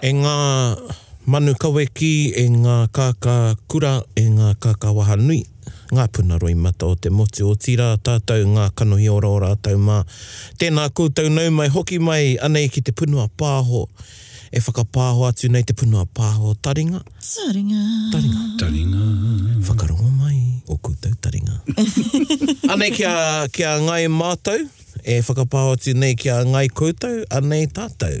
E ngā manu kawekī, e ngā kākā kura, e ngā kākā waha nui, ngā puna roimata o te motu, otirā, tātou ngā kanohi ora o rātou mā. Tēnā koutou nau mai, hoki mai anei ki te punua pāho e whakapāho atu nei, te punua pāho taringa. Taringa. Taringa. Taringa. Whakarongo mai o koutou taringa. Anei kia, kia ngai mātou, e whakapāho atu nei kia ngai koutou, anei tātou.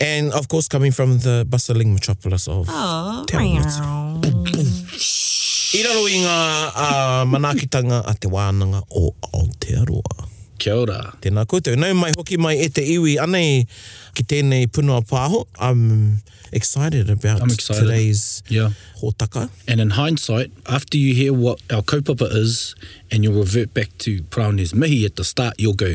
And of course coming from the bustling metropolis of Te Awamutu. I raro i ngā manaakitanga a Te Wānanga o Aotearoa. Kia ora. Tēnā koutou. Nau mai hoki mai e te iwi anei ki tēnei puna o Pāho. I'm excited about I'm excited. today's yeah. hōtaka. And in hindsight, after you hear what our kaupapa is and you'll revert back to Parāone's mihi at the start, you'll go,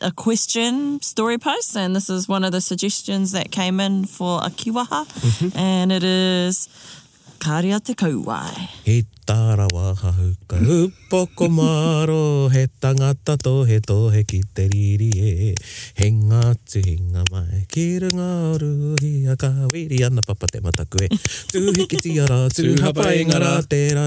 a question story post and this is one of the suggestions that came in for a kiwaha and it is Kāre a te kauae. He tārawa hahu ka upoko mārō He tangata tohetohe ki te riri e He ngāti hinga mai ki runga o Rūhia Ka wiri ana papa te mataku e Tūhikitia rā, tūhapainga rā tērā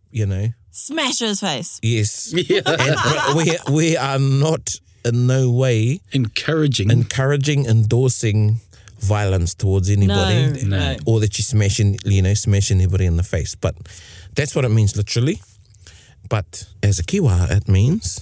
you know. Smash his face. Yes. Yeah. we we are not in no way encouraging, encouraging, endorsing violence towards anybody, no, no. or that you smashing you know smashing anybody in the face. But that's what it means literally. But as a Kiwa, it means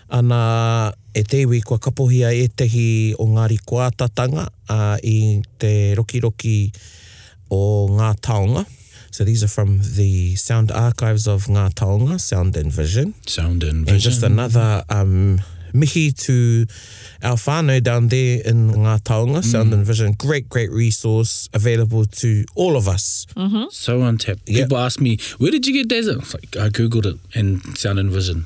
Ana, e te iwi kua kapohia ētehi o ngā rikoatatanga i te rokiroki o Ngā Taonga. So these are from the sound archives of Ngā Taonga, Sound and Vision. Sound and Vision. And just another um mihi to our whānau down there in Ngā Taonga, Sound and Vision. Great, great resource available to all of us. So untapped. Yep. People ask me, where did you get that? It's like, I googled it and Sound and Vision.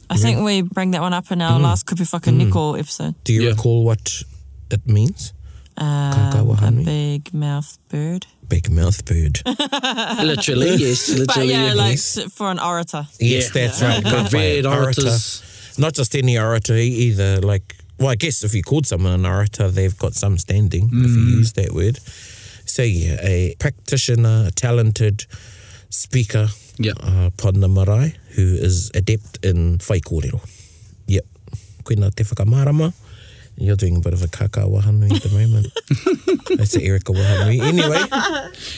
I think mm-hmm. we bring that one up in our mm. last kupu whakaniko mm. episode. Do you yeah. recall what it means? Yeah. Uh, a big mouth bird. Big mouth bird. literally, yes. Literally, but yeah, yes. like for an orator. Yes, yes that's yeah. right. Good bird orators. Not just any orator either. Like, well, I guess if you called someone an orator, they've got some standing mm. if you mm. use that word. So yeah, a practitioner, a talented speaker, Ia a Pana Marae who is adept in whai kōrero. Yep. Koina te whakamārama. You're doing a bit of a kaka Wahanui at the moment. That's a Erika Wahanui. Anyway.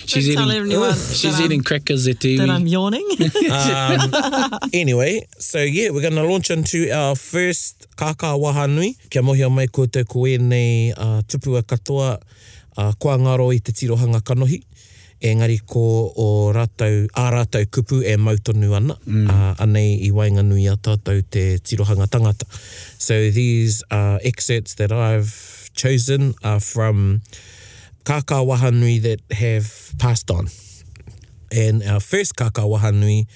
She's eating, she's eating crackers e te iwi. That I'm yawning. um, anyway, so yeah, we're going to launch into our first kaka Wahanui. Kia mohio mai koutou ko ēnei uh, tupua katoa uh, kua ngaro i te tirohanga kanohi. Engari ko ō rātou, ā rātou kupu e mau tonu ana, ā, anei i waenganui i a tātou te tirohanga tangata. So these are excerpts that I've chosen are from kākā wahanui that have passed on. And our first kākā wahanui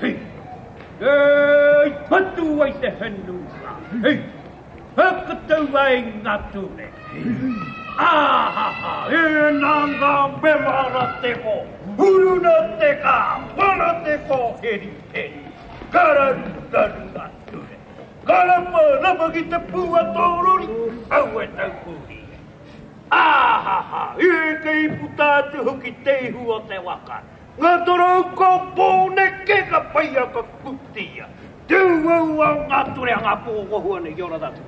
Hei! Hei! Patu ai te whenua! Hei! Whakatau ai ngā ture! Ahaha! Ēnā ngā memara te ko! Huruna te kā! Whana te ko! Heri! Heri! Kararu! Kararu ngā ture! Karapa! Rapa ki te pū a tō rori! Au e tau pūhi! Ahaha! Ē kei puta atu hoki te ihu o te waka! Ngā Tarouka o Pōneke ka whaia ka kutia. Te uaua o ngā ture a ngā pōkohu anei kia ora tātou.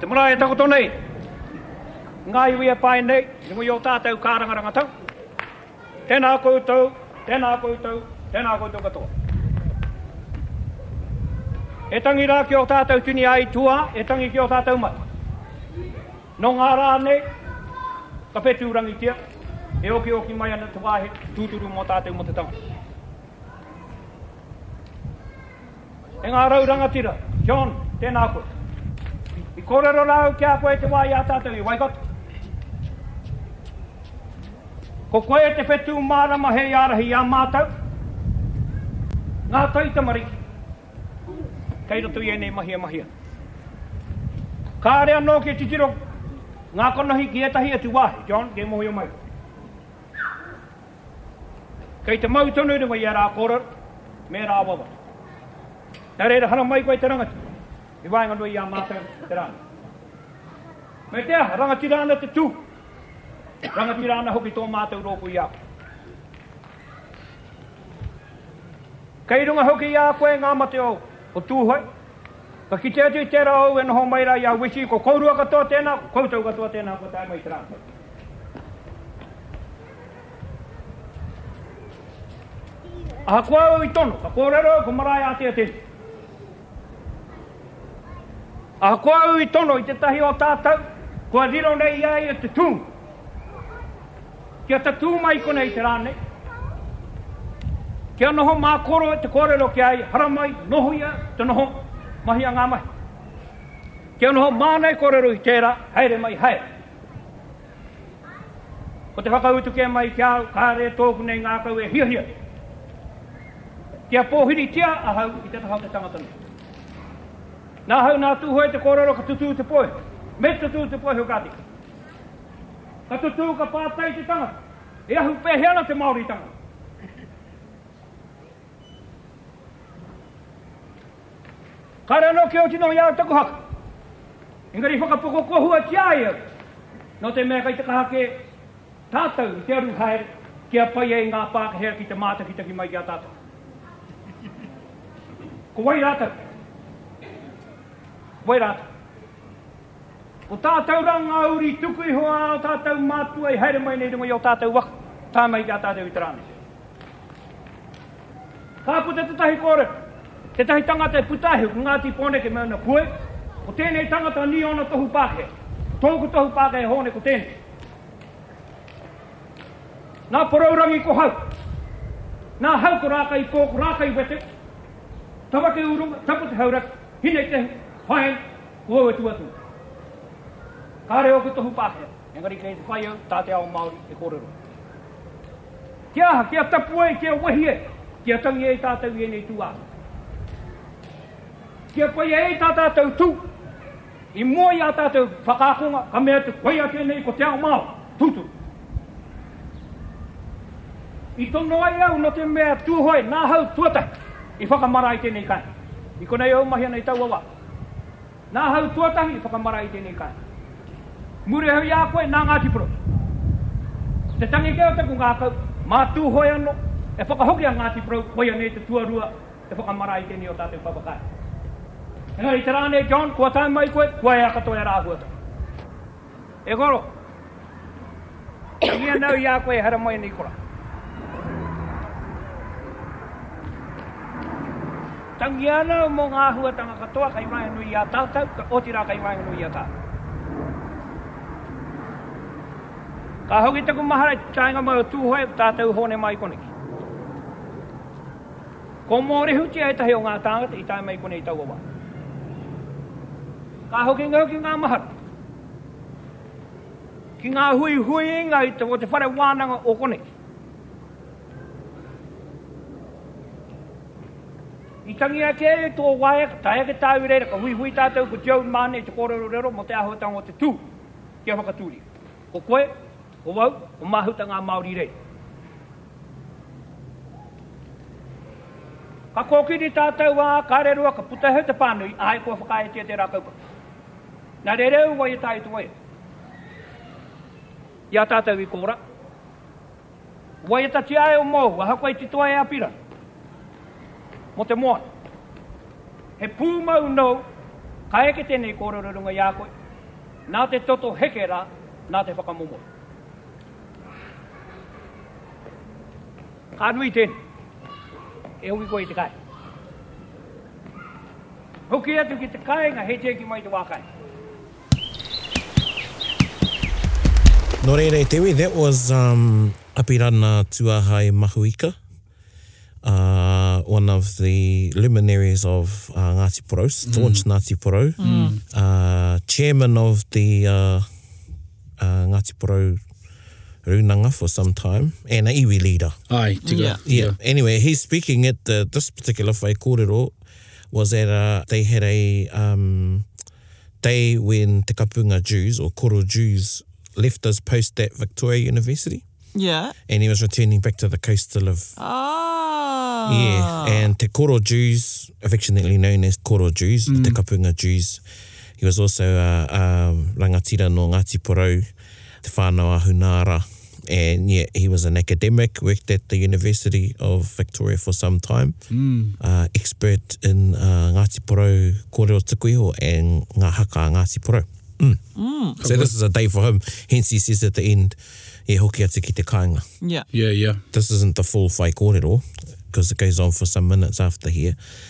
Te marae e takoto nei, ngā iwi e pae nei, he nui o tātou kārangaranga tau. Tēnā koutou, tēnā koutou, tēnā koutou katoa. E tangi rā ki o tātou tini ai tua, e tangi ki o tātou mata. Nō ngā rā nei, ka whetū rangitia, e okioki mai ana te wāhi tūturu mō tātou mō te tangata. E ngā rau rangatira, John, tēnā koe. I kōrero rā au ki a koe te wā i a tātou i Waikato. Ko koe te whetū mārama hei ārahi i a mātou, ngā taitamariki. kei roto i ēnei mahi e mahi ana. Kāore anō kia titiro ngā kanohi ki ētahi atu wāhi, John, kei mōhio mai. Kei te mau tonu rewa i a rā kōrero, me rā wawa. Nā reira, hara mai koe te rangati, i waenganui i a mātou te rāna. Me te aha, rangatira ana te tū, rangatira ana hoki tō mātou rōpū i a koe. Kei runga hoki i a koe ngā mate o Tūhoe. Ka kite atu i tērā ou e noho mai rā i a Witi, ko kourua katoa tēnā, ko koutou katoa tēnā kua tae mai te rākau. Ahakoa au i tono, ka kōrero au ko marae ātea tēnei. Ahakoa au i tono i tētahi o tātou, kua riro nei i a ia te tūnga. Kia tatū mai konei te rā nei. Kia noho mā koro te kōrero ki ai, haramai, nohoia te noho, mahia ngā mahi. Kia noho māna e kōrero i tērā, haere mai, haere. Ko te whakautu kē mai ki a au, kāre e tōku nei ngākau e hiahia. Kia pōhiritia ahau i te taha o te tangata nei. Nā hau nā Tūhoe te kōrero ka tutū te poiho. Me tutū te poiho ka tika. Ka tutū, ka pātai te tangata, E ahu pēhea ana te Māoritanga? Kāre anō kia oti noa i a au taku haka. Engari whakapoko kohuatia ai au, nō te mea kei te kaha kē tātou i te aru haere kia pai ai ngā Pākehā ki te mātakitaki mai ki a tātou. Ko wai rātou? Wai rātou? Ko tātou rā ngā uri tuku iho ā ō tātou mātua i haere mai nei runga i ō tātou waka, tae mai ki a tātou i te rā nei. Ka puta tētahi kōrero, tētahi tangata e puta iho ki Ngāti Pōneke me ōna puea, ko tēnei tangata nī ōna tohu Pākehā. Tōku tohu Pākehā e Hōne ko tēnei. Nā Porourangi ko Hau. Nā Hau ko Rākai Pō, ko Rākai Wete, Tawake Ūrunga, Tapu Te Hauraki, Hine Tehu, Paena, Uhou e tuatu. Kāre ōku tohu Pākehā, engari kei te whai au, tā te ao Māori e kōrero. Kia aha, kia tapu ai, kia wehi ai, kia tangi ai tātou i ēnei tū āhua. Kia pai ai tā tātou tū, i mua i ā tātou whakaakonga, ka mea atu, koia tēnei ko te ao Māori, tūturu. I tono ai au nō te mea Tūhoe, nāhau, tuatahi, i whakamarae tēnei kai. I konei au mahi ana i taua wā. Nā ahau tuatahi i whakamara i tēnei kāinga. Muri ahau i a koe, nā Ngāti Poroti. Ko te tangi kē o taku ngākau, mā Tūhoe anō, e whakahoki a Ngāti Porou, koia nei te tuarua e whakamara i tēnei o tātou papa kāinga. Engari, tērā nei John, kua tae mai koe, kua ea katoa e Rāhuatanga. E koro, tangi anau i a koe e haramai ana i kora. Tangi anau mō ngā āhuatanga katoa kei waenganui i a tātou, otirā kei waenganui i a tātou. Ka hoki taku mahara i te taenga mai o Tūhoe o tātou hōne mai koneki. Ko Mōrehutia etahi o ngā tāngata i tae mai konei taua wā. Ka hokinga au ki ngā mahara, ki ngā huihuinga i te, o te whare wānanga o koneki. I tangi ake ai e tō waea, ka tae ake tāu i reira, ka huihui tātou ko Joe Mane i te kōrerorero mō te āhuatanga o te tū, kia whakatūria. Ko koe, ko wau, ko Mahuta ngā Māori rei. Ka kōkiri tātou ā, ka rerua, ka puta hei te pānui, āe kua whakaaetia tērā kaupapa. Nā reira e ua i tae tua ia. I a tātou i kōra, Waiata ki a Eo mōu, ahakoa i titoa e Apira mō te moana. He pūmau nou, ka eke tēnei kōrero i runga i a koe, nā te toto heke rā, nā te whakamomohi. Ka nui tēnei, e hoki koe i te kai. Hoki atu ki te kainga hei tēki mai te wā kai. Nō reira e te iwi, that was um Apirana Tuahai Mahuika, uh one of the luminaries of uh Ngāti Porou, staunch Ngāti Porou, uh chairman of the uh Ngāti Porou Rūnanga for some time, and a iwi leader. Ae, tika. Yeah. Anyway, he speaking at the, this particular whaikōrero was at a, they had a um day when Te Kapunga Jews or Koro Jews left those posts at Victoria University Yeah. and he was returning back to the coastal of Ah. Yeah, and Te Koro Jews, affectionately known as Koro Jews, or Te Kapunga Jews, he was also a, a rangatira nō Ngāti Porou, Te Whānau-a-Hunaara. and yeah, he was an academic, worked at the University of Victoria for some time, mm. uh, expert in uh, Ngāti Porou, Kōrero Tukuiho and Ngā Haka Ngāti Porou. Mm. Mm. So this is a day for him, hence he says at the end, e hoki atu ki te kāinga. Yeah. Yeah, yeah. This isn't the full whai kōrero, because it goes on for some minutes after here,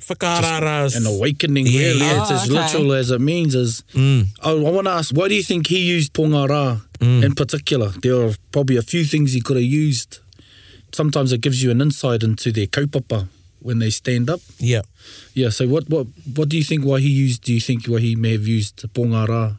whakarara an awakening yeah, really yeah. Oh, it's as oh, okay. literal as it means is mm. I, I want to ask why do you think he used pongara mm. in particular there are probably a few things he could have used sometimes it gives you an insight into their kaupapa when they stand up. Yeah. Yeah, so what what what do you think why he used, do you think why he may have used Pongara?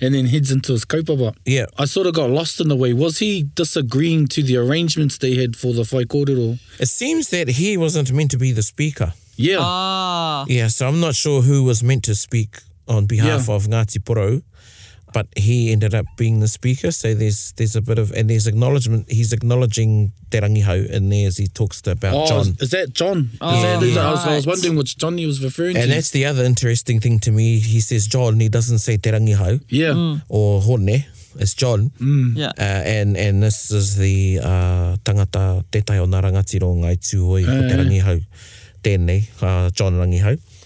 and then heads into his kaupapa. Yeah. I sort of got lost in the way. Was he disagreeing to the arrangements they had for the whai kōrero? It seems that he wasn't meant to be the speaker. Yeah. Ah. Yeah, so I'm not sure who was meant to speak on behalf yeah. of Ngāti Porou but he ended up being the speaker. So there's there's a bit of and there's acknowledgement. He's acknowledging Te Rangihau in there as he talks to about John. Oh, is that John? Oh, yeah, yeah. I, was, I was wondering which John he was referring and to. And that's the other interesting thing to me. He says John, he doesn't say Te Rangihau. Yeah. Mm. Or Hone, it's John. Mm. Yeah. Uh, and, and this is the uh, tangata, tētahi o nā rangatiro o Ngai Tūhoe, uh, ko Te Rangihau. Tēnei, uh, John Rangihau.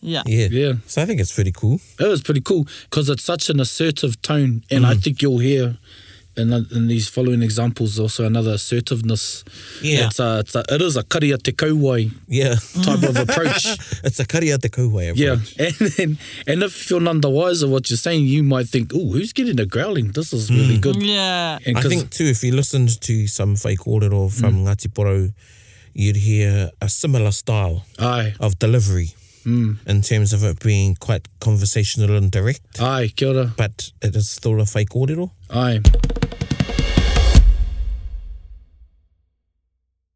Yeah. yeah. Yeah. So I think it's pretty cool. It was pretty cool because it's such an assertive tone and mm. I think you'll hear in, in uh, these following examples, also another assertiveness. Yeah. It's a, uh, it's a, it is a karia te kauwai yeah. type of approach. it's a karia te kauwai approach. Yeah. And, then, and if you're none the wiser what you're saying, you might think, oh, who's getting a growling? This is mm. really good. Yeah. And I think, too, if you listened to some fake order from um, mm. Ngati Porou, you'd hear a similar style Aye. of delivery. Mm. In terms of it being quite conversational and direct. Aye, kia ora. But it is still a fake audio. Aye.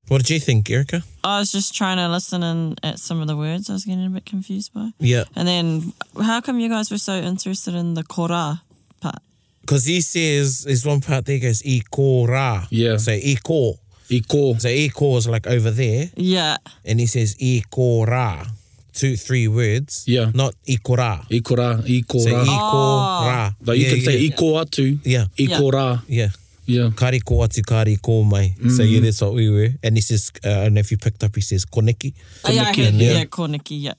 What did you think, Erica? I was just trying to listen in at some of the words I was getting a bit confused by. Yeah. And then how come you guys were so interested in the kora part? Cause he says, there's one part there goes, i kō rā. Yeah. So i kō. I kō. So i kō is like over there. Yeah. And he says, i kō rā. Two, three words. Yeah. Not i kō rā. I kō rā, i kō rā. So i kō oh. rā. But you yeah, can yeah. say i kō atu. Yeah. I yeah. kō rā. Yeah. Yeah. Kāri kō atu, kāri kō mai. Mm. So yeah, that's what we were. And he says, uh, I don't know if you picked up, he says, koneki. koneki. Oh, yeah, I heard, yeah, yeah, koneki, yeah.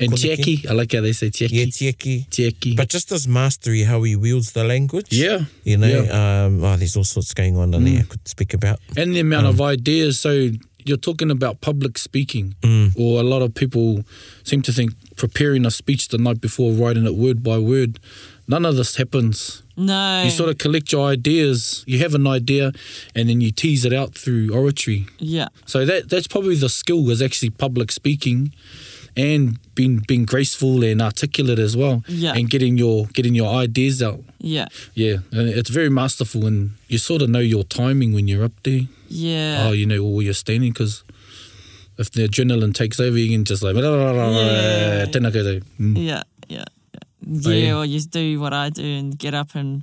And Czechy, I like how they say Czechy. Yeah, Czechy. Czechy. But just his mastery, how he wields the language. Yeah. You know, yeah. Um, oh, there's all sorts going on in mm. there I could speak about. And the amount um, of ideas. So you're talking about public speaking, mm. or a lot of people seem to think preparing a speech the night before, writing it word by word. None of this happens. No. You sort of collect your ideas. You have an idea, and then you tease it out through oratory. Yeah. So that that's probably the skill is actually public speaking, and being being graceful and articulate as well. Yeah. And getting your getting your ideas out. Yeah. Yeah. And it's very masterful, and you sort of know your timing when you're up there. Yeah. Oh, you know where you're standing because if the adrenaline takes over, you can just like yeah. Mm. yeah, yeah, yeah, oh, yeah. Or you do what I do and get up and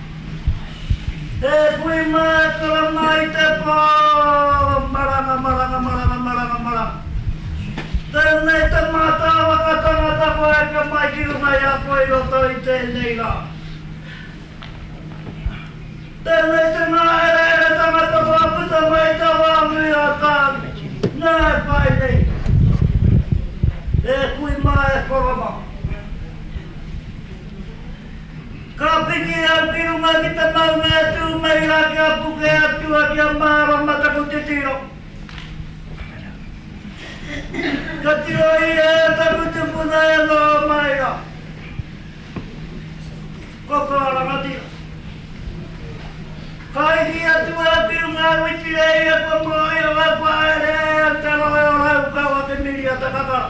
E kui mā, tara mā i te pō! Maranga, maranga, maranga, maranga, maranga. Tēnei te mātāwaka tangata kua eke mai ki runga i a koe i roto i tēnei rā. Tēnei te ngāherehere tangata kua puta mai i te wā nui a tāne. Nā, e pai nei. E kui mā, e koro mā. Ka piki au ki runga ki te maunga e tū mai rā ki a Pukea Atua ki a Mārama taku titiro. Ka tiro ia e taku tupuna e noho mai rā. Ka kārangatia. Ka iti atu au ki runga i Whitirei e kua mua ai a Raupahere e au te rohe o Raukawa te miriata kakara.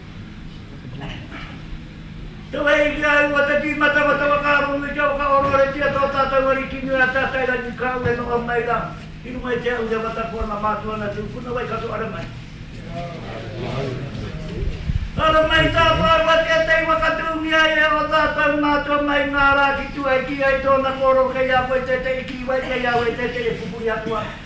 Te whai i a aua te tīmatamata whakarongo i te whakaororetia tō tātou Ariki nui a Tātai Rangi kāore e noho mai rā i runga i te au hea wata kua ngā mātua nā tūpuna Waikato aramai. Aramai tā māua tētei waka tūngi ai e ō tātou mātua mai ngā rā ki tua e kī ai tōna kōrero kei a koe tētei kīwai kei au e tētei e pupuri atu ana.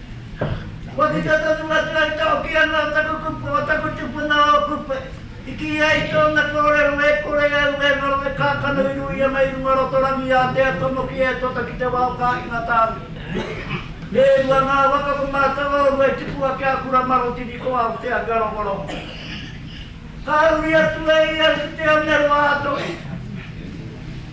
Kua kite tonu ngā tangata hoki anō o taku kupu, o taku tupuna, o Kupe. I kī ia i tōna kōrero, E kore au e ngaro, e kākano i ruia mai i runga roto rangi i a Tea tomoki e tota ki te wā o kā Ingatāne. E rua ngā waka ko mātau ōu e tipua ki a Kura Marotini ko Aotearoa Korongou. Ka uri atu e ia ki te anero ā-toi.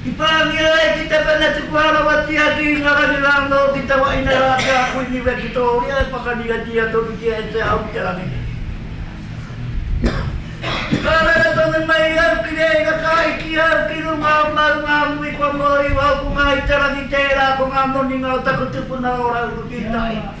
Ki Pānia nei, ki te pene tuku harawatia atu i ngā rangi rānō ki te wā ina rā te āpui niu e Wikitōria e whakaniatia tonutia e Te Ao ki te rangi nei. Ka rere tonu mai au ki reira ka iti au ki runga o ngā runga nui kua mōhio au ko ngā i te rangi tērā ko ngā moninga o taku tupuna o Rauruki tahi.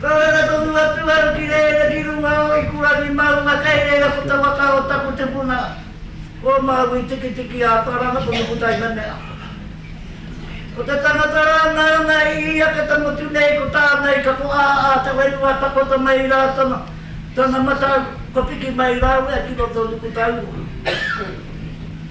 Kua ranga tonu atu au ki reira ki runga o Ikurangi maunga kei reira ko te waka o taku tipuna o Maui Tikitiki a Parana ko Nukutaimanea. Ko te tangata ra naana i i ake ta motu nei ko taana ika ko Aa te weru a Takota mai ra tana tana matau ko Piki mai ra wea ki roto o Nukutaurua.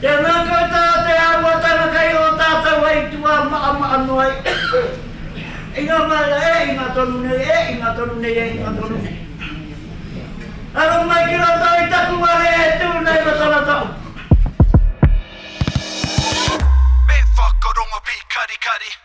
Kia mau koutou o te āhuatanga kei ō tātou ai tū ā maʻamaʻa noa i inga maera e inga tonu nei, e inga tonu nei, e inga tonu nei. Aro mai ki roto i taku ware e tū nei ma tana taonga. Me whakarongo pikarikari.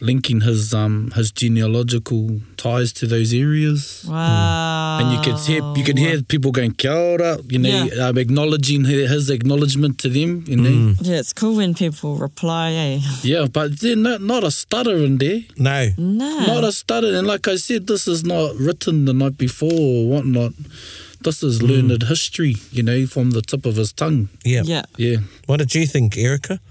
linking his um his genealogical ties to those areas. Wow! And you can hear you can hear people going kia ora, you know, yeah. um, acknowledging his, acknowledgement to them. You know, mm. yeah, it's cool when people reply, eh? Yeah, but then not, not a stutter in there. No, no, not a started, and like I said, this is not written the night before or whatnot. This is hmm. learned mm. history, you know, from the tip of his tongue. Yeah. Yeah. Yeah. What did you think, Erica,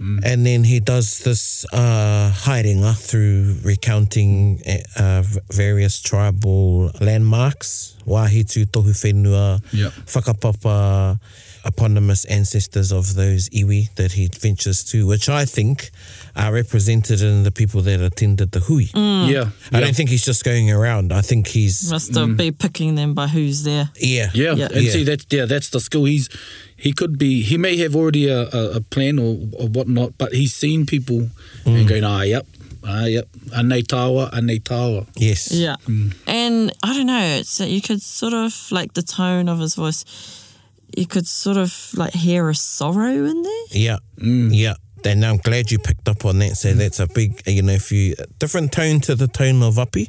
Mm. and then he does this uh hiringa uh, through recounting uh various tribal landmarks wahitu tohu whenua yeah. whakapapa eponymous ancestors of those iwi that he ventures to which i think are represented in the people that attended the hui. Mm. Yeah. I yeah. don't think he's just going around. I think he's must mm. be picking them by who's there. Yeah. Yeah. yeah. And yeah. see that's yeah, that's the skill. He's he could be he may have already a, a plan or, or whatnot, but he's seen people mm. and going, Ah, yep, Ah, uh, yep. Anei tawa, anei tawa. Yes. Yeah. Mm. And I don't know, it's you could sort of like the tone of his voice, you could sort of like hear a sorrow in there. Yeah. Mm. Yeah. and I'm glad you picked up on that. So mm. that's a big, you know, if you different tone to the tone of Upi,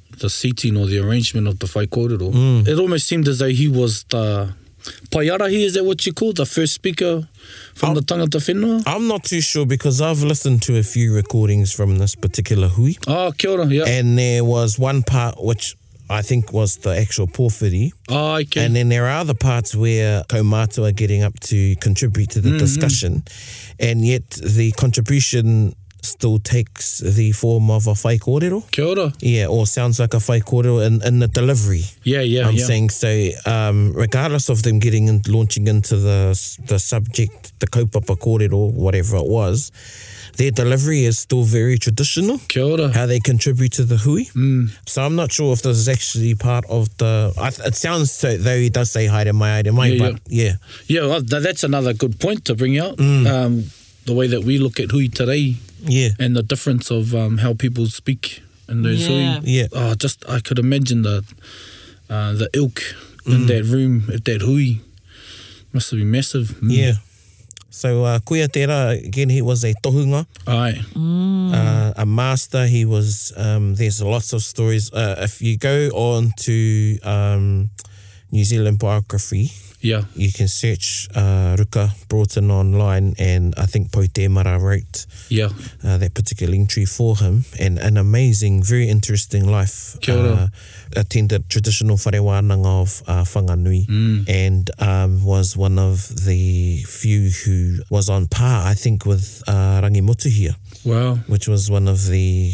the seating or the arrangement of the whai kōrero, mm. it almost seemed as though he was the paiarahi, is that what you call, the first speaker from I'm, the tangata whenua? I'm not too sure because I've listened to a few recordings from this particular hui. Oh, kia ora, yeah. And there was one part which I think was the actual porphyry. Oh, okay. And then there are other parts where Komatsu are getting up to contribute to the mm-hmm. discussion, and yet the contribution still takes the form of a fai kōrero. Kia ora. Yeah, or sounds like a fai kōrero in, in the delivery. Yeah, yeah, I'm yeah. saying so. Um, regardless of them getting and in, launching into the the subject, the kaupapa kōrero, whatever it was, their delivery is still very traditional. Kia ora. How they contribute to the hui. Mm. So I'm not sure if this is actually part of the. I, it sounds so, though he does say haere mai, haere mai, yeah, but yeah. Yeah, yeah well, th- that's another good point to bring out. Mm. Um, the way that we look at hui today yeah. and the difference of um, how people speak in those yeah. hui. Yeah. Oh, just, I could imagine the, uh, the ilk mm. in hmm. that room at that hui. Must have been massive. Mm. Yeah. So uh, kuia tērā, again, he was a tohunga. Ai. Mm. Uh, a master, he was, um, there's lots of stories. Uh, if you go on to um, New Zealand biography, Yeah. You can search uh, Ruka Broughton online and I think Poitemara wrote yeah. uh, that particular entry for him and an amazing, very interesting life. Kia ora. Uh, attended traditional whare wānanga of uh, Whanganui mm. and um, was one of the few who was on par, I think, with uh, Rangi Motuhia. Wow. Which was one of the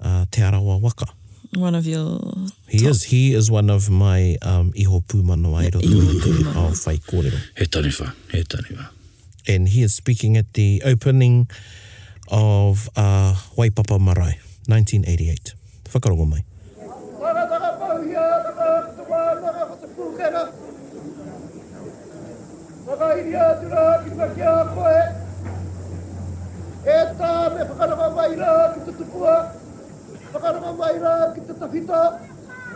a Te Arawa waka. One of your He top. is, he is one of my um, iho pūmanawa i roto i te ao whai kōrero. He taniwha, he taniwha. And he is speaking at the opening of uh, Waipapa Marae, 1988. Whakarongo mai. Whakataka Pouhia, Whakataka Wānanga, Whakataka Pūkera. Whakairia atu rā ki te kī a koe, E tā, me whakarongo mai rā ki te tupua, whakarongo mai rā ki te tawhito,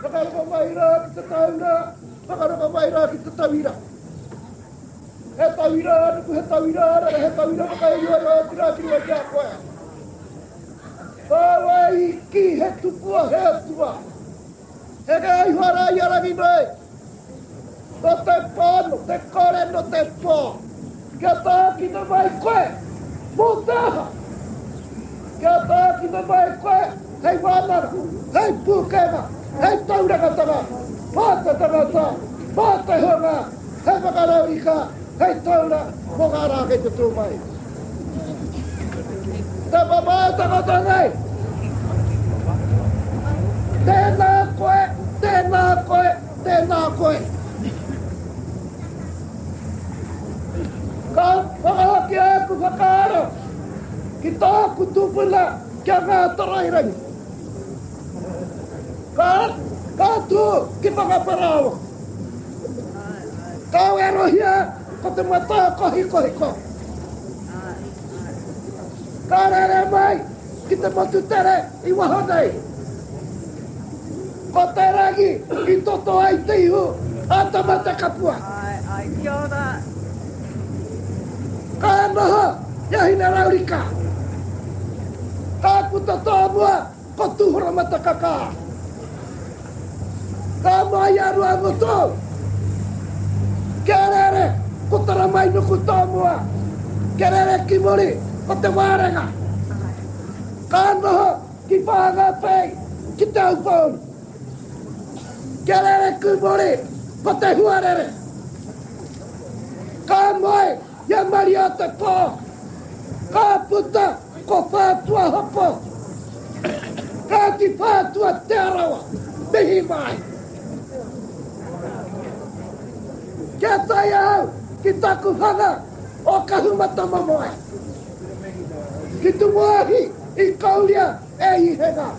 whakarongo mai rā ki te taura, whakarongo mai rā ki te tauira. He tauira nuku, he tauira arara, he tauira whakairiori atu rā ki runga ki a koe. Tāua i kī he tupua, he atua. Heke ai wha ra i a rangi nei, no te pa, no te kore, no te pa. Kia taha ki te wai koe, mo te aha? Kia taha ki te wai koe, hei wānanga, hei pūkenga, hei taurangatanga, mā te tangata, mā te hunga, Hei whakaraurika, hei taura mō ngā rā kei te tū mai. Te whawhai tangata nei! Tēnā koe, tēnā koe, tēnā koe! Ka whakahaki aku whakaaro ki tōku tūpuna kia ngā tarairangi. Ka, ka tū ki Whangaparaoa. Kāore arohia ko te matā kohikohiko. Ka rere mai ki te motu tere i waho nei. Ko te rangi i toto ai te ihu a tama te kapua. Ai, ai, kia ora. Ka noho, ia hine raurika. Ka puta tō mua, Ko Tuhora Matakaka ngā māia rua ngoto Kerere ko Taramainuku Tōmua Kerere ki muri o Te Wārenga Ka noho ki Whāngāpei ki Te Aupōuri Kerere ki muri ko Te Huarere Ka moe I a Mariata ko Ka puta ko Whātua Hopo Kāti Whātua Te Arawa Mihi mai Kia tae ahau ki taku whanga o Kahumatamomoe Ki tu wāhi i kauria e Ihenga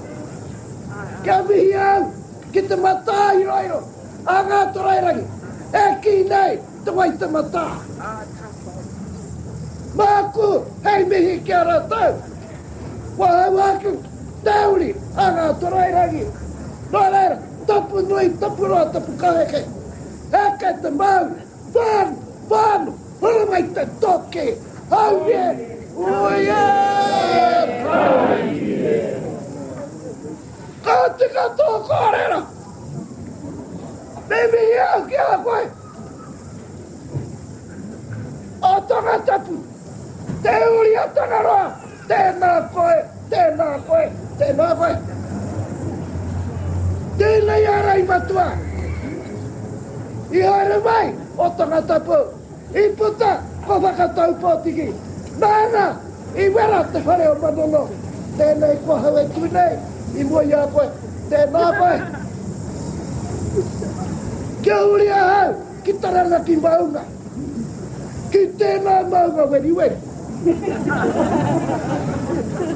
Kia mihi ahau ki te matairoiro a Ngātoraerangi E kī nei Te Waitematā. Māku hei mihi ki a rātou. Kua haua aku te uri a ngā Torairangi. Nō reira, tapu nui, tapu roa, tapu kaheke. He kai te māu, whānu, whānu, huri mai te toki. Hauie! Uie! Ka tika tō kōrero! Me mihi au ki a koe! Atonga tapu, te uri a Tangaroa, tēnā koe, tēnā koe, tēnā koe. Tēnei a Rai Matua, i haere mai o Tongatapu, i puta ko Whakataupōtiki, nāna I wera te whare o Manono, tēnei ko ahau e tū nei i mua i a koe, tēnā koe. Kia huri ahau ki Taranaki maunga, ki tēnā maunga weriweri.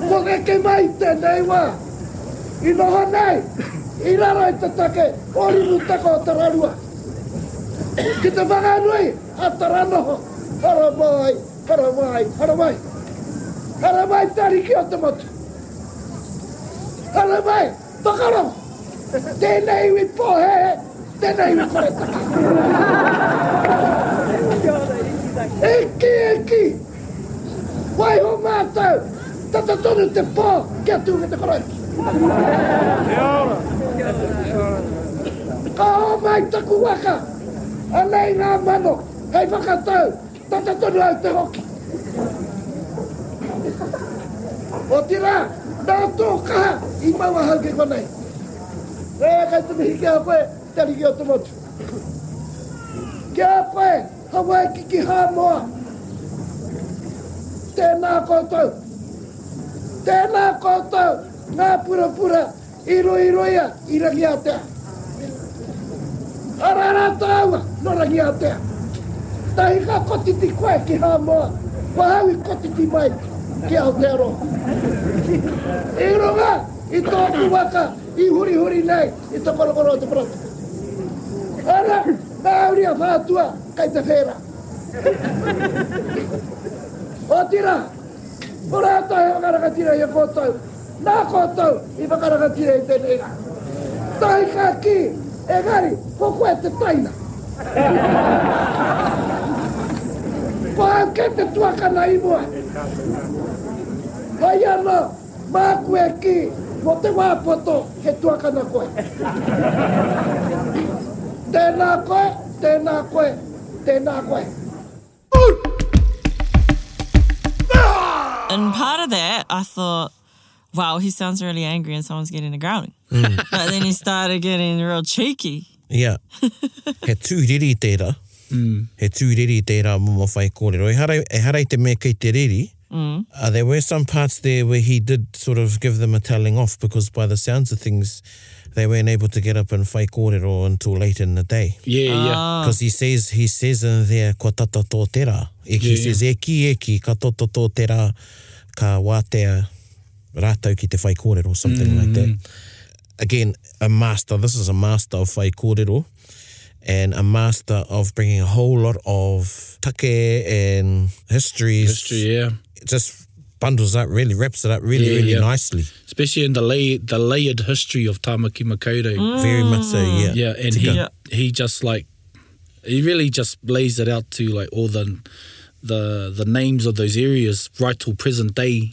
Ko eke mai i tēnei wā, i noho nei, i raro i te take o Rimutaka o Tararua, ki te whanganui a Taranoho, haramai. Harawai, harawai, harawai te Ariki o te motu. Harawai, whakarongo, tēnei iwi pōhēhē, tēnei iwi koretake. Eki, eki, waiho mātou, tata tonu te pō, kia tū ki te koroiki. Kia ora. Ka o mai taku waka, anei ngā mano, hei whakatau, Tata tonu au te hoki. Otira, na to kaha i mau ahau ke konei. E kai te mihi kia koe, tari ki o te motu. Kia koe, Hawaiki ki Hamoa. Tēnā koutou. Tēnā koutou, ngā pura pura, I roiroia i Rangiatea. Ara ra tāua no Rangiatea. Tahi ka kotiti koe ki Hāmoa, pahau i kotiti mai ki Aotearoa. I runga i tōku waka i hurihuri nei i te korokoro o te parata. Ara, mauri a whātua kai te whēra. Otira, ora tāhe wakarakatira i a kōtou. Nā koutou i whakarangatira i tēnei rā. Tahi ka kī, Engari, ko koe te taina. ko au kē te tuakana i mua. Hei anō, māku e kī, mō te wā poto, he tuakana koe. tēnā koe, tēnā koe, tēnā koe. And part of that, I thought, wow, he sounds really angry and someone's getting a growling. Mm. but then he started getting real cheeky. Yeah. he tū riri tērā. Mm. He tū riri tērā momo whai kōrero. Ehara, ehara i te mea kei te riri, mm. There were some parts there where he did sort of give them a telling off because by the sounds of things they weren't able to get up and whai kōrero until late in the day. Because he says, he says in there kua tata tō te rā. He says, e kī, e kī, ka toto tō te rā, ka wātea rātou ki te whai kōrero, something like that. Again, a master, this is a master of whai kōrero. and a master of bringing a whole lot of take and histories. History, yeah. Just bundles up really wraps it up really yeah, really yeah. nicely especially in the lay, the layered history of Tamaki Makaurau mm. very much so yeah yeah and he, he just like he really just lays it out to like all the the the names of those areas right till present day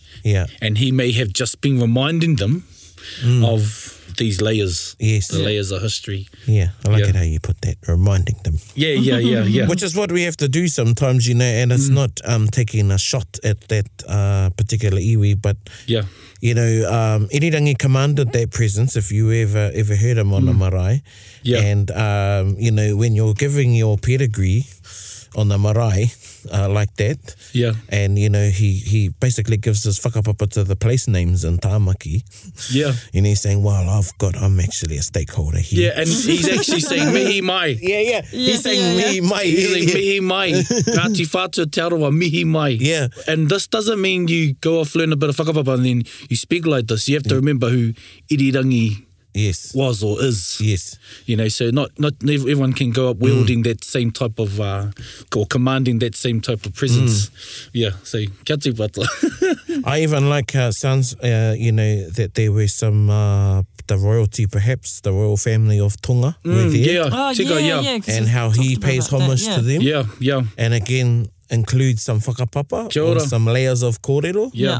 Yeah. And he may have just been reminding them mm. of these layers. Yes. The layers of history. Yeah. I like yeah. it how you put that, reminding them. Yeah, yeah, yeah, yeah. Which is what we have to do sometimes, you know, and it's mm. not um, taking a shot at that uh, particular iwi, but, yeah. you know, um, Irirangi commanded that presence, if you ever ever heard him on mm. a marae. Yeah. And, um, you know, when you're giving your pedigree on the marae, uh, like that. Yeah. And, you know, he he basically gives his whakapapa to the place names in Tāmaki. Yeah. And he's saying, well, I've got, I'm actually a stakeholder here. Yeah, and he's actually saying, mihi mai. Yeah, yeah. yeah he's saying, yeah, mihi mai. Yeah. He's like, mihi mai. Ngāti whātua te aroa, mihi mai. Yeah. And this doesn't mean you go off, learn a bit of whakapapa, and then you speak like this. You have to yeah. remember who irirangi is yes was or is yes you know so not not everyone can go up mm. wielding mm. that same type of uh or commanding that same type of presence mm. yeah so kia te patla. i even like how uh, it sounds uh, you know that there were some uh the royalty perhaps the royal family of tonga mm, were there yeah. Oh, Chika, yeah, yeah. yeah and how he pays homage that, yeah. to them yeah yeah and again includes some whakapapa or some layers of kōrero. Yeah.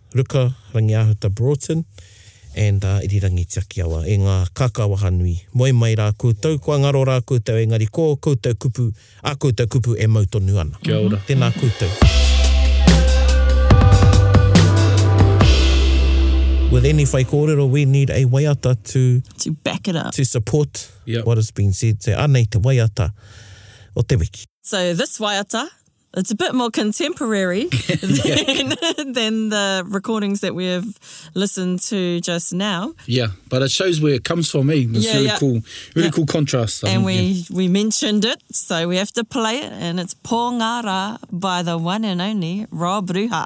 Ruka, Rangiahuta Broughton and Irirangi Tiakiawa, e ngā Kaka Wahanui, moe mai rā koutou, kua ngaro rā koutou engari ko koutou kupu, ā koutou kupu e mau tonu ana. Kia ora. Tēnā koutou. With any whaikōrero we need a waiata to to back it up to support yep. what has been said. So anei te waiata o te wiki. So this waiata it's a bit more contemporary than, than the recordings that we've listened to just now. Yeah, but it shows where it comes from. Eh? It's yeah, really yeah. cool, really yeah. cool contrast. I and mean, we yeah. we mentioned it, so we have to play it. And it's Pongara by the one and only Rob Ruha.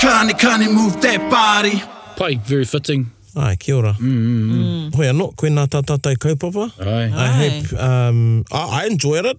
Kani kani move that body. Pai, very fitting. Aye, kia ora. Hoi ano, koe na ta tatou kaupapa. Aye. I hope, um, I enjoyed it.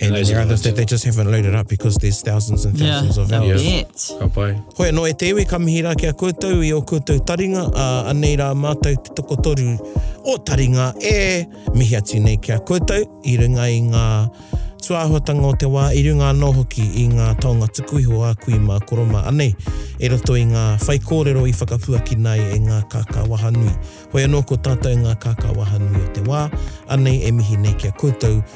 And I wonder if that they just haven't loaded up because there's thousands and thousands yeah, of hours. Yeah, ka pai. Hoi anō e te iwi, ka mihi rā ki a koutou i o koutou taringa, uh, anei rā mātou te tokotoru o taringa e mihi atu nei ki a koutou i runga i ngā tuāhuatanga o te wā, i runga anō hoki i ngā taonga tuku iho a kui mā koroma anei, e roto i ngā whai kōrero i whakapuaki nai e ngā kākā wahanui. Hoi anō ko tātou ngā kākā wahanui o te wā, anei e mihi nei ki a koutou,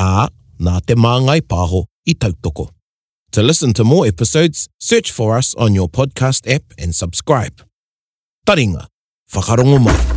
ā, nā Te Māngai Pāho i tautoko. To listen to more episodes, search for us on your podcast app and subscribe. Taringa, whakarongo mai!